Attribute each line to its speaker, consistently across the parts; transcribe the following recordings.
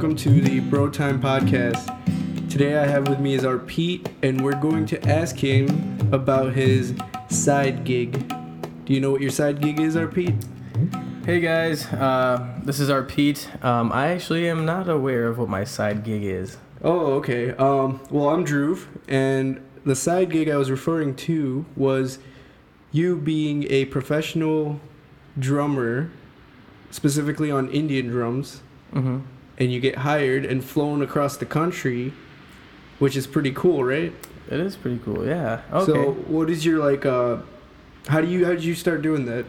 Speaker 1: welcome to the Bro Time Podcast. Today I have with me is Arpit, and we're going to ask him about his side gig. Do you know what your side gig is, Arpit?
Speaker 2: Hey guys, uh, this is Arpit. Um, I actually am not aware of what my side gig is.
Speaker 1: Oh, okay. Um, well, I'm Dhruv, and the side gig I was referring to was you being a professional drummer, specifically on Indian drums,
Speaker 2: Mm-hmm.
Speaker 1: And you get hired and flown across the country, which is pretty cool, right?
Speaker 2: It is pretty cool. Yeah. Okay.
Speaker 1: So, what is your like? Uh, how do you how did you start doing that?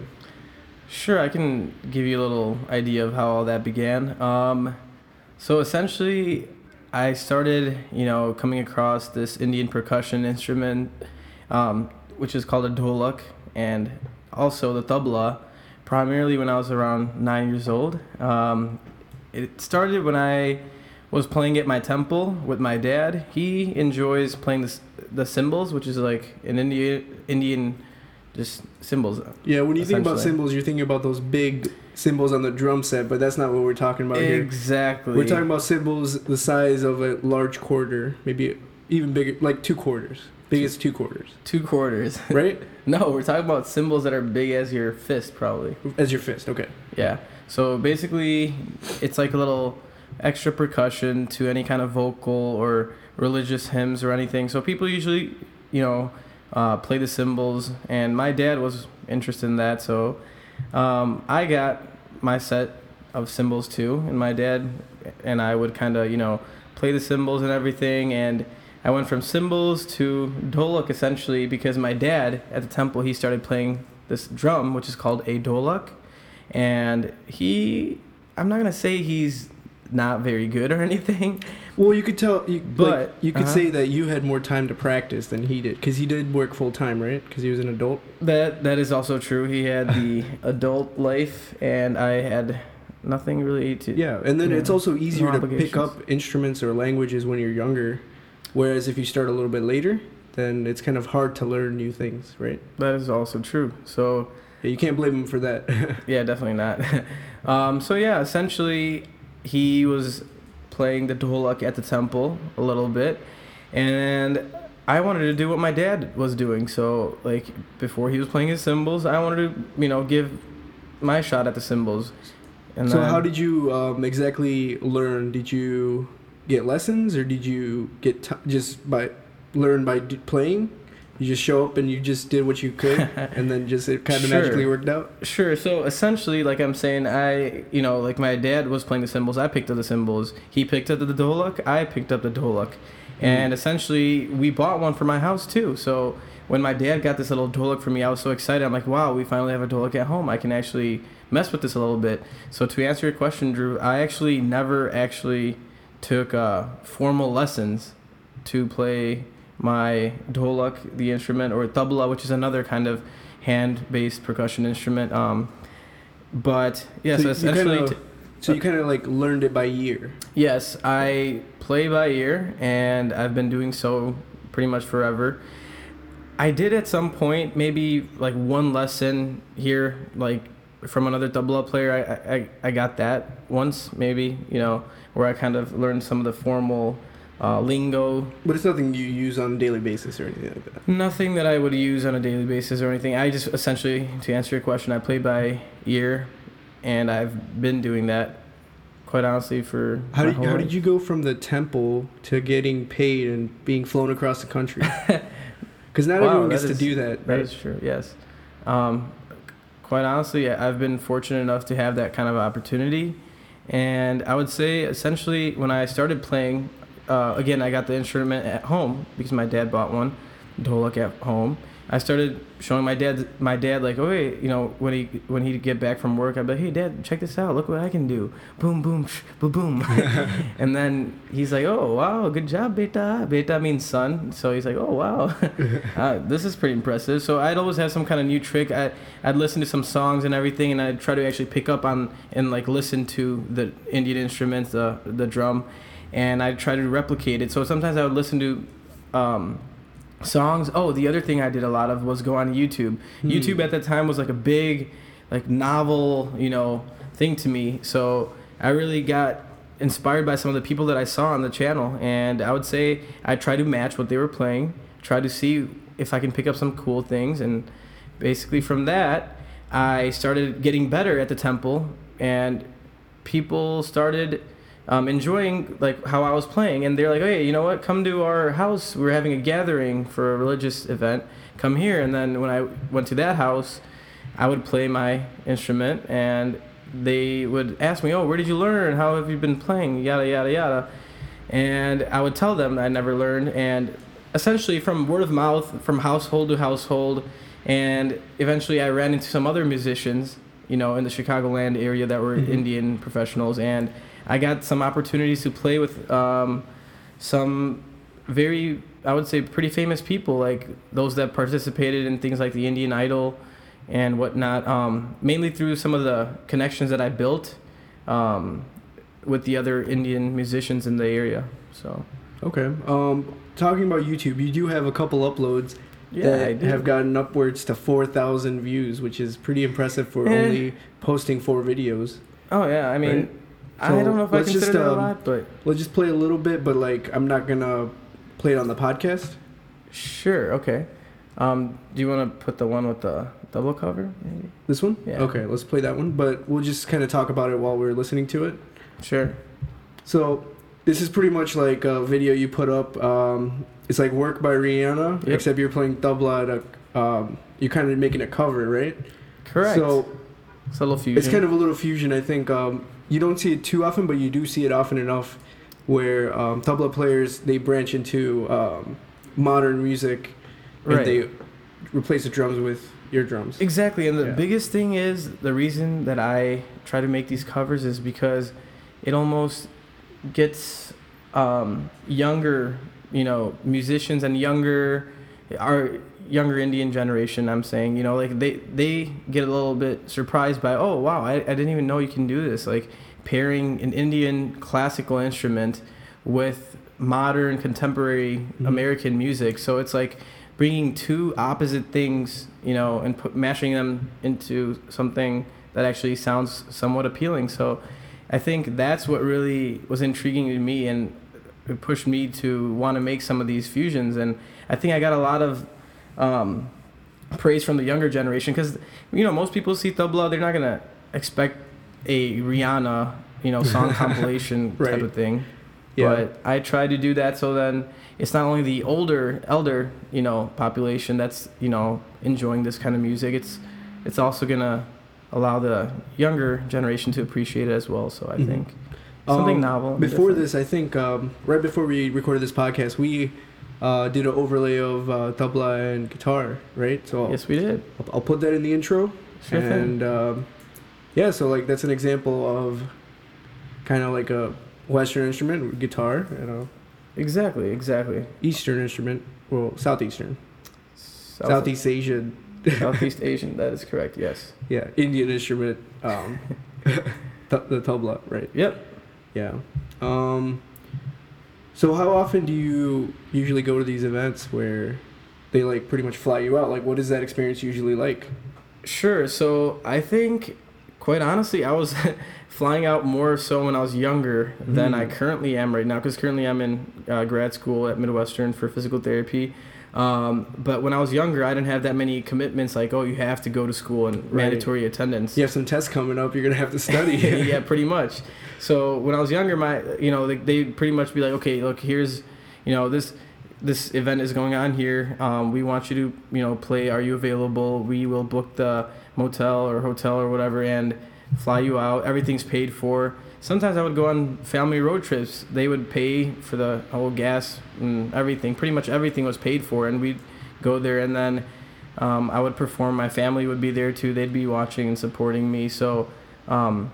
Speaker 2: Sure, I can give you a little idea of how all that began. Um, so essentially, I started, you know, coming across this Indian percussion instrument, um, which is called a dholak, and also the tabla, primarily when I was around nine years old. Um, it started when I was playing at my temple with my dad. He enjoys playing the the cymbals, which is like an Indian Indian just cymbals.
Speaker 1: Yeah, when you think about cymbals, you're thinking about those big cymbals on the drum set, but that's not what we're talking about here.
Speaker 2: Exactly.
Speaker 1: We're talking about cymbals the size of a large quarter, maybe even bigger, like two quarters. Biggest two quarters,
Speaker 2: two quarters.
Speaker 1: right?
Speaker 2: no, we're talking about cymbals that are big as your fist, probably.
Speaker 1: As your fist, okay.
Speaker 2: Yeah. So basically, it's like a little extra percussion to any kind of vocal or religious hymns or anything. So people usually, you know, uh, play the cymbals, and my dad was interested in that. So um, I got my set of cymbals too, and my dad and I would kind of, you know, play the cymbals and everything. And I went from cymbals to dholak essentially because my dad at the temple he started playing this drum, which is called a dholak and he i'm not gonna say he's not very good or anything
Speaker 1: Well, you could tell, you, but
Speaker 2: But,
Speaker 1: you could
Speaker 2: uh-huh.
Speaker 1: say that you had more time to practice than he did, because he did work full time, right? Because he was an adult.
Speaker 2: that that is also true he had the adult life and i had nothing really to
Speaker 1: Yeah, and then
Speaker 2: Yeah.
Speaker 1: it's also easier to pick up instruments or languages when you're younger, whereas if you start a little bit later, then it's kind of hard to learn new things, right?
Speaker 2: that is also true so
Speaker 1: Yeah, you can't blame him for that.
Speaker 2: yeah definitely not um, so yeah essentially he was playing the dholak at the temple a little bit and i wanted to do what my dad was doing so like before he was playing his cymbals i wanted to you know give my shot at the cymbals and
Speaker 1: so
Speaker 2: then-
Speaker 1: how did you um, exactly learn? Did you get lessons, or did you get t- just by learn by d- playing? You just show up and you just did what you could, and then just it kind of
Speaker 2: Sure.
Speaker 1: magically worked out.
Speaker 2: Sure. So essentially, like I'm saying, I, you know, like my dad was playing the cymbals. I picked up the cymbals. He picked up the dholak. I picked up the dholak. Hmm. And essentially, we bought one for my house too. So when my dad got this little dholak for me, I was so excited. I'm like, wow, we finally have a dholak at home. I can actually mess with this a little bit. So to answer your question, Dhruv, I actually never actually took uh, formal lessons to play my dholak, the instrument, or tabla, which is another kind of hand-based percussion instrument. Um, but yes,
Speaker 1: So you
Speaker 2: essentially,
Speaker 1: kinda-
Speaker 2: t-
Speaker 1: So you kind of like learned it by year.
Speaker 2: yes, I play by ear, and I've been doing so pretty much forever. I did at some point maybe like one lesson here, like from another tabla player. I, I I got that once maybe, you know, where I kind of learned some of the formal uh, lingo
Speaker 1: But it's nothing you use on a daily basis or anything like that.
Speaker 2: Nothing that I would use on a daily basis or anything. I just essentially, to answer your question, I play by ear, and I've been doing that, quite honestly, for
Speaker 1: How did, how did you go from the temple to getting paid and being flown across the country? Because not
Speaker 2: Wow,
Speaker 1: everyone
Speaker 2: that
Speaker 1: gets to do that.
Speaker 2: That
Speaker 1: right?
Speaker 2: is true. Yes. Um, quite honestly, I've been fortunate enough to have that kind of opportunity, and I would say essentially when I started playing, uh, again I got the instrument at home because my dad bought one, dholak at home. I started showing my dad my dad like, oh hey, you know when he when he'd get back from work, I'd be like, hey dad, check this out, look what I can do, boom boom sh- boom boom, and then he's like, oh wow, good job, beta. Beta means son, so he's like, oh wow, uh, this is pretty impressive. So I'd always have some kind of new trick. I I'd listen to some songs and everything, and I'd try to actually pick up on and like listen to the Indian instruments, the the drum, and I'd try to replicate it. So sometimes I would listen to. Um, songs. Oh the other thing i did a lot of was go on youtube.
Speaker 1: Hmm.
Speaker 2: youtube at that time was like a big like novel you know thing to me. So i really got inspired by some of the people that I saw on the channel, and I would say I try to match what they were playing, try to see if I can pick up some cool things, and basically from that, I started getting better at the temple, and people started um, enjoying like how I was playing, and they're like, "Hey, you know what? Come to our house. We're having a gathering for a religious event. Come here." And then when I went to that house, I would play my instrument, and they would ask me, "Oh, where did you learn? How have you been playing?" Yada yada yada, and I would tell them I never learned, and essentially from word of mouth, from household to household, and eventually I ran into some other musicians, you know, in the Chicagoland area that were
Speaker 1: Mhm.
Speaker 2: Indian professionals, and I got some opportunities to play with um, some very, I would say, pretty famous people, like those that participated in things like the Indian Idol and whatnot, um, mainly through some of the connections that I built um, with the other Indian musicians in the area. So,
Speaker 1: Okay. Um, talking about YouTube, you do have a couple uploads
Speaker 2: yeah,
Speaker 1: that have gotten upwards to 4,000 views, which is pretty impressive for
Speaker 2: Eh.
Speaker 1: only posting four videos.
Speaker 2: Oh, yeah, I mean,
Speaker 1: Right.
Speaker 2: I don't know if I
Speaker 1: let's
Speaker 2: consider
Speaker 1: just,
Speaker 2: that a
Speaker 1: um,
Speaker 2: lot, but
Speaker 1: We'll just play a little bit, but like I'm not gonna play it on the podcast.
Speaker 2: sure, okay. Um, do you want to put the one with the double cover? Maybe?
Speaker 1: This one?
Speaker 2: Yeah.
Speaker 1: Okay, let's play that one. But we'll just kind of talk about it while we're listening to it.
Speaker 2: Sure.
Speaker 1: So this is pretty much like a video you put up. Um, it's like "Work" by Rihanna,
Speaker 2: Yep.
Speaker 1: except you're playing tabla at a. Um, you're kind of making a cover, right?
Speaker 2: Correct.
Speaker 1: So
Speaker 2: it's a little fusion.
Speaker 1: it's kind of a little fusion. I think um, you don't see it too often, but you do see it often enough, where um, tabla players they branch into um, modern music and
Speaker 2: right.
Speaker 1: they replace the drums with your drums.
Speaker 2: Exactly, and the
Speaker 1: Yeah.
Speaker 2: biggest thing is the reason that I try to make these covers is because it almost gets um, younger, you know, musicians and younger, our younger Indian generation. I'm saying, you know, like they they get a little bit surprised by, oh wow, I, I didn't even know you can do this. Like pairing an Indian classical instrument with modern contemporary
Speaker 1: Mhm.
Speaker 2: American music. So it's like bringing two opposite things, you know, and put, mashing them into something that actually sounds somewhat appealing. So I think that's what really was intriguing to me and it pushed me to want to make some of these fusions. And I think I got a lot of um, praise from the younger generation because, you know, most people see tabla, they're not to expect a Rihanna, you know, song compilation type of thing.
Speaker 1: Yeah.
Speaker 2: But I try to do that so then it's not only the older, elder, you know, population that's you know enjoying this kind of music. It's it's also gonna allow the younger generation to appreciate it as well. So I
Speaker 1: Mhm.
Speaker 2: think something
Speaker 1: Um,
Speaker 2: novel.
Speaker 1: Before
Speaker 2: different.
Speaker 1: this, I think um, right before we recorded this podcast, we uh, did an overlay of uh, tabla and guitar, right? So
Speaker 2: yes, we did.
Speaker 1: I'll, I'll put that in the intro.
Speaker 2: Sure
Speaker 1: and um, yeah, so like that's an example of kind of like a Western instrument, guitar, and a
Speaker 2: Exactly, exactly.
Speaker 1: Eastern instrument, well, Southeastern,
Speaker 2: South-
Speaker 1: Southeast Asian,
Speaker 2: Southeast Asian. That is correct. Yes.
Speaker 1: yeah, Indian instrument, um, the tabla, right?
Speaker 2: Yep.
Speaker 1: Yeah. Um, so how often do you usually go to these events where they like pretty much fly you out? Like, what is that experience usually like?
Speaker 2: Sure. So I think, quite honestly, I was flying out more so when I was younger than I
Speaker 1: Hmm.
Speaker 2: currently am right now. Because currently I'm in uh, grad school at Midwestern for physical therapy. Um, but when I was younger, I didn't have that many commitments like, oh, you have to go to school and
Speaker 1: Right.
Speaker 2: mandatory attendance.
Speaker 1: You have some tests coming up. You're gonna have to study.
Speaker 2: yeah, pretty much. So when I was younger, my you know they they pretty much be like, okay, look, here's, you know this this event is going on here. Um, we want you to you know play. Are you available? We will book the motel or hotel or whatever and fly you out. Everything's paid for. Sometimes I would go on family road trips. They would pay for the whole gas and everything. Pretty much everything was paid for, and we'd go there and then. Um, I would perform. My family would be there too. They'd be watching and supporting me. So, um,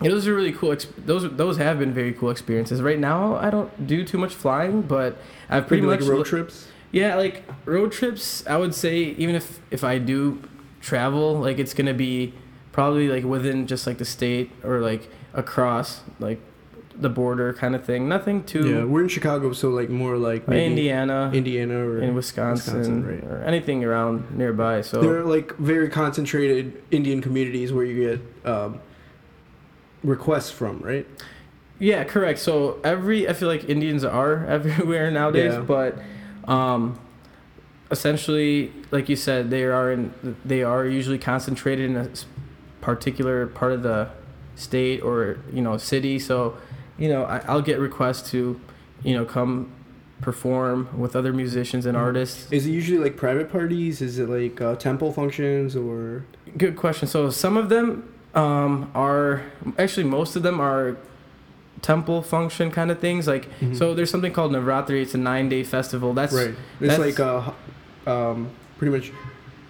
Speaker 2: yeah, those are really cool. Exp- those those have been very cool experiences. Right now, I don't do too much flying, but I've pretty
Speaker 1: Maybe
Speaker 2: much
Speaker 1: like road trips.
Speaker 2: yeah, like road trips. I would say even if if I do travel, like it's gonna be probably like within just like the state or like across like the border kind of thing. Nothing too
Speaker 1: Yeah, we're in Chicago, so like more like
Speaker 2: Indiana,
Speaker 1: Indiana or
Speaker 2: in Wisconsin,
Speaker 1: Wisconsin, right.
Speaker 2: or anything around nearby. So
Speaker 1: There are like very concentrated Indian communities where you get um, requests from, right?
Speaker 2: Yeah, correct. So every I feel like Indians are everywhere nowadays,
Speaker 1: Yeah.
Speaker 2: but um, essentially, like you said, they are in they are usually concentrated in a particular part of the state or you know city. So you know I, I'll get requests to you know come perform with other musicians and
Speaker 1: Mhm.
Speaker 2: artists.
Speaker 1: Is it usually like private parties? Is it like uh, temple functions or?
Speaker 2: Good question. So some of them um, are actually most of them are temple function kind of things. Like
Speaker 1: Mhm.
Speaker 2: so, there's something called Navratri. It's a nine day festival. That's
Speaker 1: right. It's
Speaker 2: that's-
Speaker 1: like ho- um, pretty much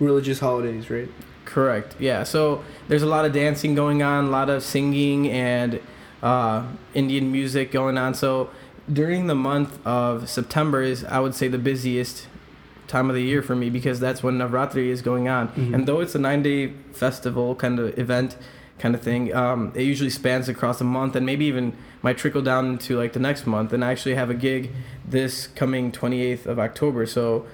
Speaker 1: religious holidays, right?
Speaker 2: correct. Yeah. So there's a lot of dancing going on, a lot of singing and uh, Indian music going on. So during the month of September is I would say the busiest time of the year for me because that's when Navratri is going on.
Speaker 1: Mhm.
Speaker 2: And though it's a nine day festival kind of event kind of thing, um, it usually spans across a month and maybe even might trickle down into like the next month. And I actually have a gig this coming 28th of October. So,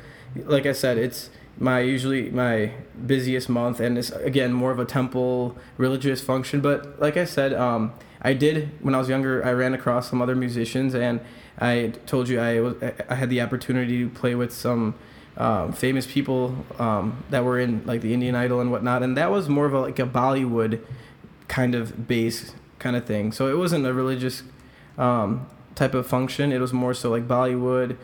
Speaker 2: like I said, it's my usually my busiest month and it's again more of a temple religious function. But like I said, um, I did when I was younger. I ran across some other musicians and I told you I was I had the opportunity to play with some um, famous people um, that were in like the Indian Idol and whatnot, and that was more of a, like a Bollywood kind of base kind of thing. So it wasn't a religious um, type of function. It was more so like Bollywood,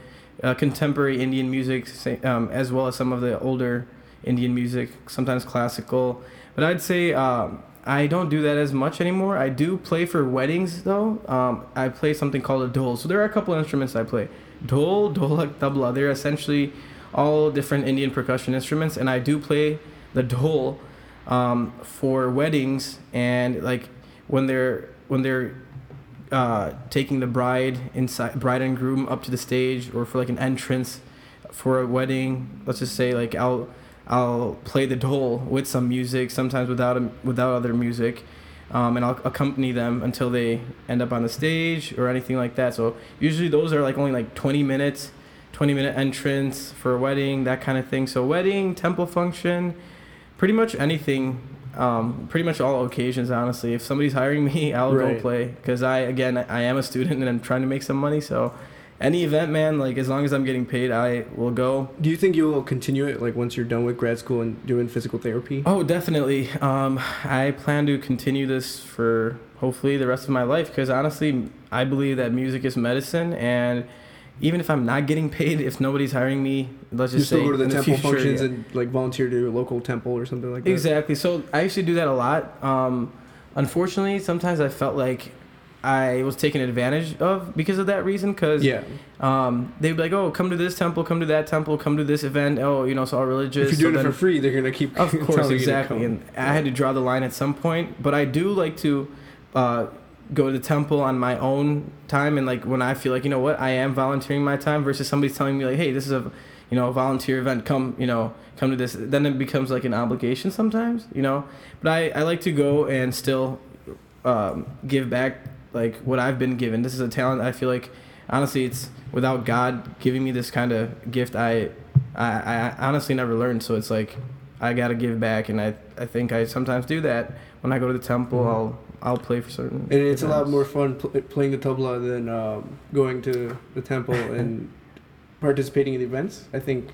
Speaker 2: uh, contemporary Indian music, um, as well as some of the older Indian music, sometimes classical. But I'd say um, I don't do that as much anymore. I do play for weddings though. Um, I play something called a dhol. So there are a couple instruments I play. Dhol, dholak, tabla. They're essentially all different Indian percussion instruments, and I do play the dhol um, for weddings and like when they're when they're uh, taking the bride inside bride and groom up to the stage or for like an entrance for a wedding. Let's just say like i'll i'll play the dhol with some music sometimes without a, without other music um, and i'll accompany them until they end up on the stage or anything like that. So usually those are like only like 20 minutes 20 minute entrance for a wedding that kind of thing. So wedding temple function pretty much anything um, pretty much all occasions honestly. If somebody's hiring me i'll go play. Because i again i am a student and i'm trying to make some money so any event man like as long as i'm getting paid i will go.
Speaker 1: Do you think you'll continue it like once you're done with grad school and doing physical therapy?
Speaker 2: oh definitely. Um, i plan to continue this for hopefully the rest of my life because honestly i believe that music is medicine and even if i'm not getting paid if nobody's hiring me let's
Speaker 1: You
Speaker 2: just
Speaker 1: still
Speaker 2: say
Speaker 1: go to the temple
Speaker 2: future,
Speaker 1: functions
Speaker 2: yeah.
Speaker 1: and like volunteer to a local temple or something like that.
Speaker 2: Exactly. So I used to do that a lot. Um, unfortunately, sometimes I felt like I was taken advantage of because of that reason. Because
Speaker 1: Yeah.
Speaker 2: um, they'd be like, "Oh, come to this temple, come to that temple, come to this event." Oh, you know, it's all religious.
Speaker 1: If you're doing
Speaker 2: so
Speaker 1: it
Speaker 2: then-
Speaker 1: for free, they're gonna keep.
Speaker 2: of course,
Speaker 1: you
Speaker 2: exactly. And I had to draw the line at some point. But I do like to uh, go to the temple on my own time and like when I feel like you know what I am volunteering my time versus somebody's telling me like, hey, this is a you know a volunteer event. Come you know come to this. Then it becomes like an obligation sometimes. You know. But I I like to go and still um, give back like what I've been given. This is a talent I feel like honestly it's without God giving me this kind of gift I I, I honestly never learned so it's like I gotta give back and I, I think I sometimes do that when I go to the temple
Speaker 1: Mhm.
Speaker 2: I'll I'll play for certain
Speaker 1: And it's a lot more fun pl- playing the tabla than um, going to the temple and participating in the events. I think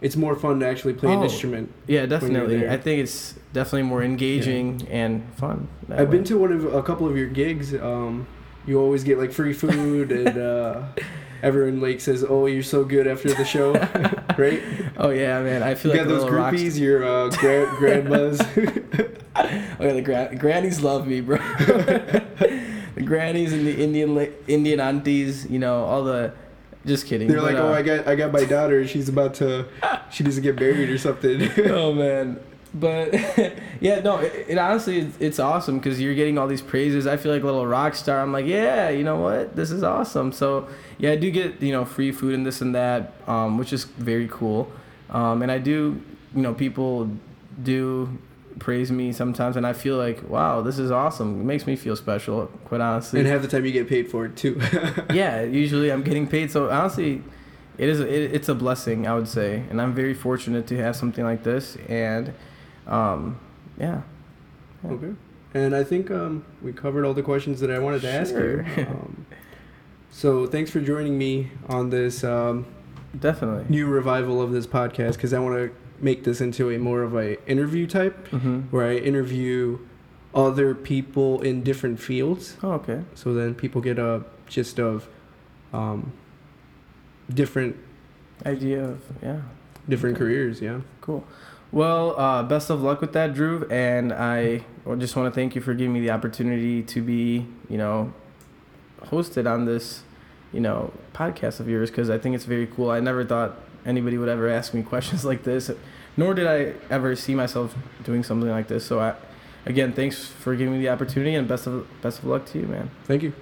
Speaker 1: it's more fun to actually play an
Speaker 2: Oh,
Speaker 1: instrument.
Speaker 2: yeah definitely. I think it's definitely more engaging and fun
Speaker 1: I've been to one of a couple of your gigs. Um, you always get like free food, and uh, everyone like says, "Oh, you're so good after the show," right?
Speaker 2: oh yeah man I
Speaker 1: You
Speaker 2: feel
Speaker 1: got
Speaker 2: like a
Speaker 1: those groupies, your uh, gra- grandmas.
Speaker 2: Yeah, the gra- grannies love me, bro. the grannies and the Indian la- Indian aunties, you know, all the. Just kidding.
Speaker 1: They're
Speaker 2: but,
Speaker 1: like, "Oh,
Speaker 2: uh,
Speaker 1: I got, I got my daughter. She's about to, she needs to get married or something."
Speaker 2: oh man, but yeah, no, it, it honestly it's, it's awesome because you're getting all these praises. I feel like a little rock star. I'm like, yeah, you know what, this is awesome. So yeah, I do get you know free food and this and that, um, which is very cool. Um, and I do, you know, people do praise me sometimes, and I feel like, wow, this is awesome. It makes me feel special, quite honestly.
Speaker 1: and half the time you get paid for it too.
Speaker 2: yeah, usually I'm getting paid. So honestly, it is it, it's a blessing, I would say, and I'm very fortunate to have something like this. And um, yeah,
Speaker 1: okay. And I think um, we covered all the questions that I wanted to ask you.
Speaker 2: Sure.
Speaker 1: Um, so thanks for joining me on this um,
Speaker 2: Definitely.
Speaker 1: new revival of this podcast because I want to make this into a more of a interview type
Speaker 2: Mm-hmm.
Speaker 1: where I interview other people in different fields.
Speaker 2: Oh, okay.
Speaker 1: So then people get a gist of um, different
Speaker 2: Idea of yeah.
Speaker 1: different
Speaker 2: Okay.
Speaker 1: careers. Yeah.
Speaker 2: Cool. Well, uh, best of luck with that, Dhruv. And I just want to thank you for giving me the opportunity to be, you know, hosted on this, you know, podcast of yours because I think it's very cool. I never thought anybody would ever ask me questions like this, nor did I ever see myself doing something like this. So I, again, thanks for giving me the opportunity and best of best of luck to you, man.
Speaker 1: Thank you.